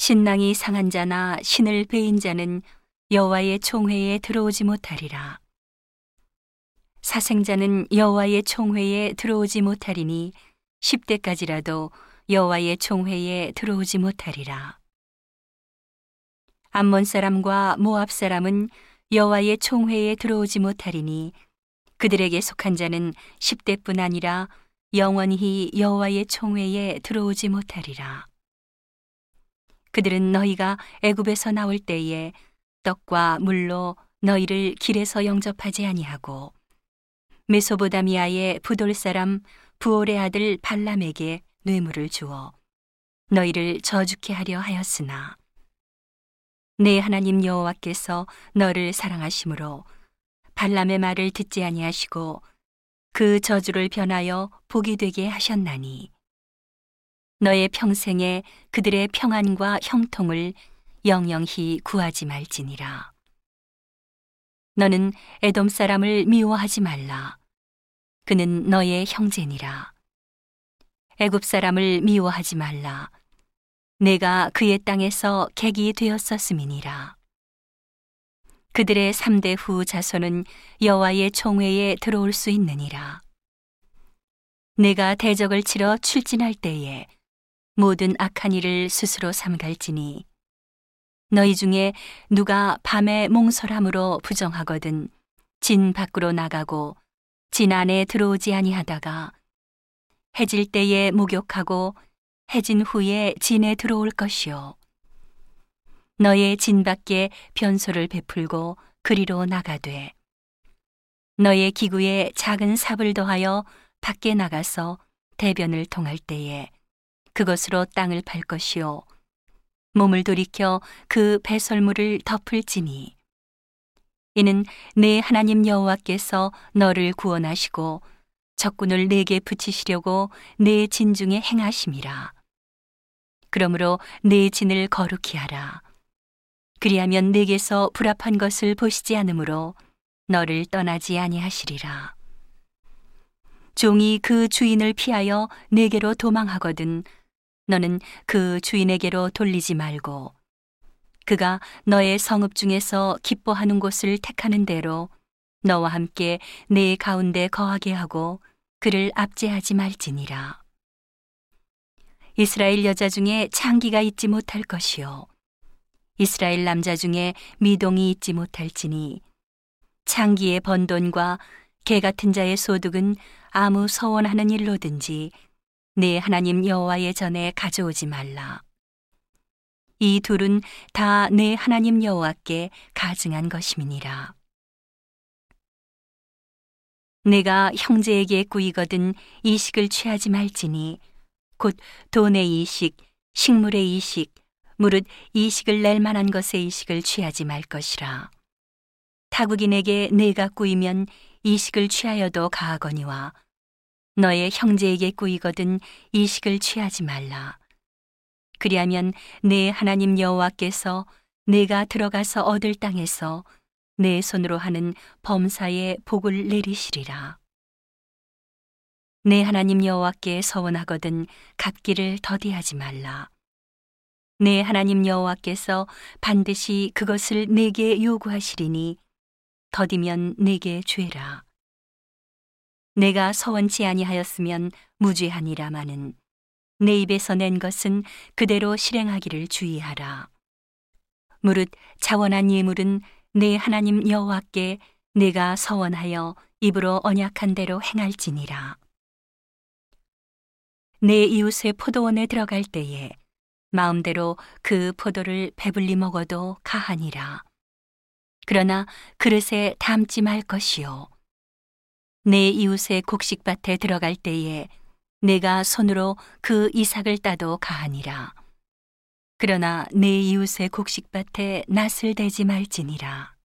신랑이 상한 자나 신을 베인 자는 여호와의 총회에 들어오지 못하리라. 사생자는 여호와의 총회에 들어오지 못하리니 10대까지라도 여호와의 총회에 들어오지 못하리라. 암몬 사람과 모압 사람은 여호와의 총회에 들어오지 못하리니 그들에게 속한 자는 10대뿐 아니라 영원히 여호와의 총회에 들어오지 못하리라. 그들은 너희가 애굽에서 나올 때에 떡과 물로 너희를 길에서 영접하지 아니하고 메소보다미아의 부돌 사람 부올의 아들 발람에게 뇌물을 주어 너희를 저주케 하려 하였으나 내 하나님 여호와께서 너를 사랑하심으로 발람의 말을 듣지 아니하시고 그 저주를 변하여 복이 되게 하셨나니 너의 평생에 그들의 평안과 형통을 영영히 구하지 말지니라 너는 에돔 사람을 미워하지 말라 그는 너의 형제니라 애굽 사람을 미워하지 말라 내가 그의 땅에서 객이 되었었음이니라. 그들의 3대 후 자손은 여호와의 총회에 들어올 수 있느니라. 내가 대적을 치러 출진할 때에 모든 악한 일을 스스로 삼갈지니 너희 중에 누가 밤에 몽설함으로 부정하거든 진 밖으로 나가고 진 안에 들어오지 아니하다가 해질 때에 목욕하고 해진 후에 진에 들어올 것이요. 너의 진 밖에 변소를 베풀고 그리로 나가되 너의 기구에 작은 삽을 더하여 밖에 나가서 대변을 통할 때에 그것으로 땅을 팔 것이요 몸을 돌이켜 그 배설물을 덮을지니 이는 내 하나님 여호와께서 너를 구원하시고 적군을 내게 붙이시려고 내 진중에 행하심이라. 그러므로 내 진을 거룩히 하라. 그리하면 내게서 불합한 것을 보시지 않으므로 너를 떠나지 아니하시리라. 종이 그 주인을 피하여 내게로 도망하거든 너는 그 주인에게로 돌리지 말고 그가 너의 성읍 중에서 기뻐하는 곳을 택하는 대로 너와 함께 내 가운데 거하게 하고 그를 압제하지 말지니라. 이스라엘 여자 중에 창기가 있지 못할 것이요. 이스라엘 남자 중에 미동이 있지 못할지니 창기의 번돈과 개 같은 자의 소득은 아무 서원하는 일로든지 내 하나님 여호와의 전에 가져오지 말라. 이 둘은 다 내 하나님 여호와께 가증한 것임이니라. 내가 형제에게 꾸이거든 이식을 취하지 말지니 곧 돈의 이식, 식물의 이식, 무릇 이식을 낼 만한 것의 이식을 취하지 말 것이라. 타국인에게 내가 꾸이면 이식을 취하여도 가하거니와 너의 형제에게 꾸이거든 이식을 취하지 말라. 그리하면 내 하나님 여호와께서 내가 들어가서 얻을 땅에서 내 손으로 하는 범사에 복을 내리시리라. 내 하나님 여호와께 서원하거든 갚기를 더디하지 말라. 내 하나님 여호와께서 반드시 그것을 내게 요구하시리니 더디면 내게 죄라. 내가 서원치 아니하였으면 무죄하니라마는 내 입에서 낸 것은 그대로 실행하기를 주의하라. 무릇 자원한 예물은 내 하나님 여호와께 내가 서원하여 입으로 언약한 대로 행할지니라. 내 이웃의 포도원에 들어갈 때에 마음대로 그 포도를 배불리 먹어도 가하니라. 그러나 그릇에 담지 말 것이요. 내 이웃의 곡식밭에 들어갈 때에 내가 손으로 그 이삭을 따도 가하니라. 그러나 내 이웃의 곡식밭에 낫을 대지 말지니라.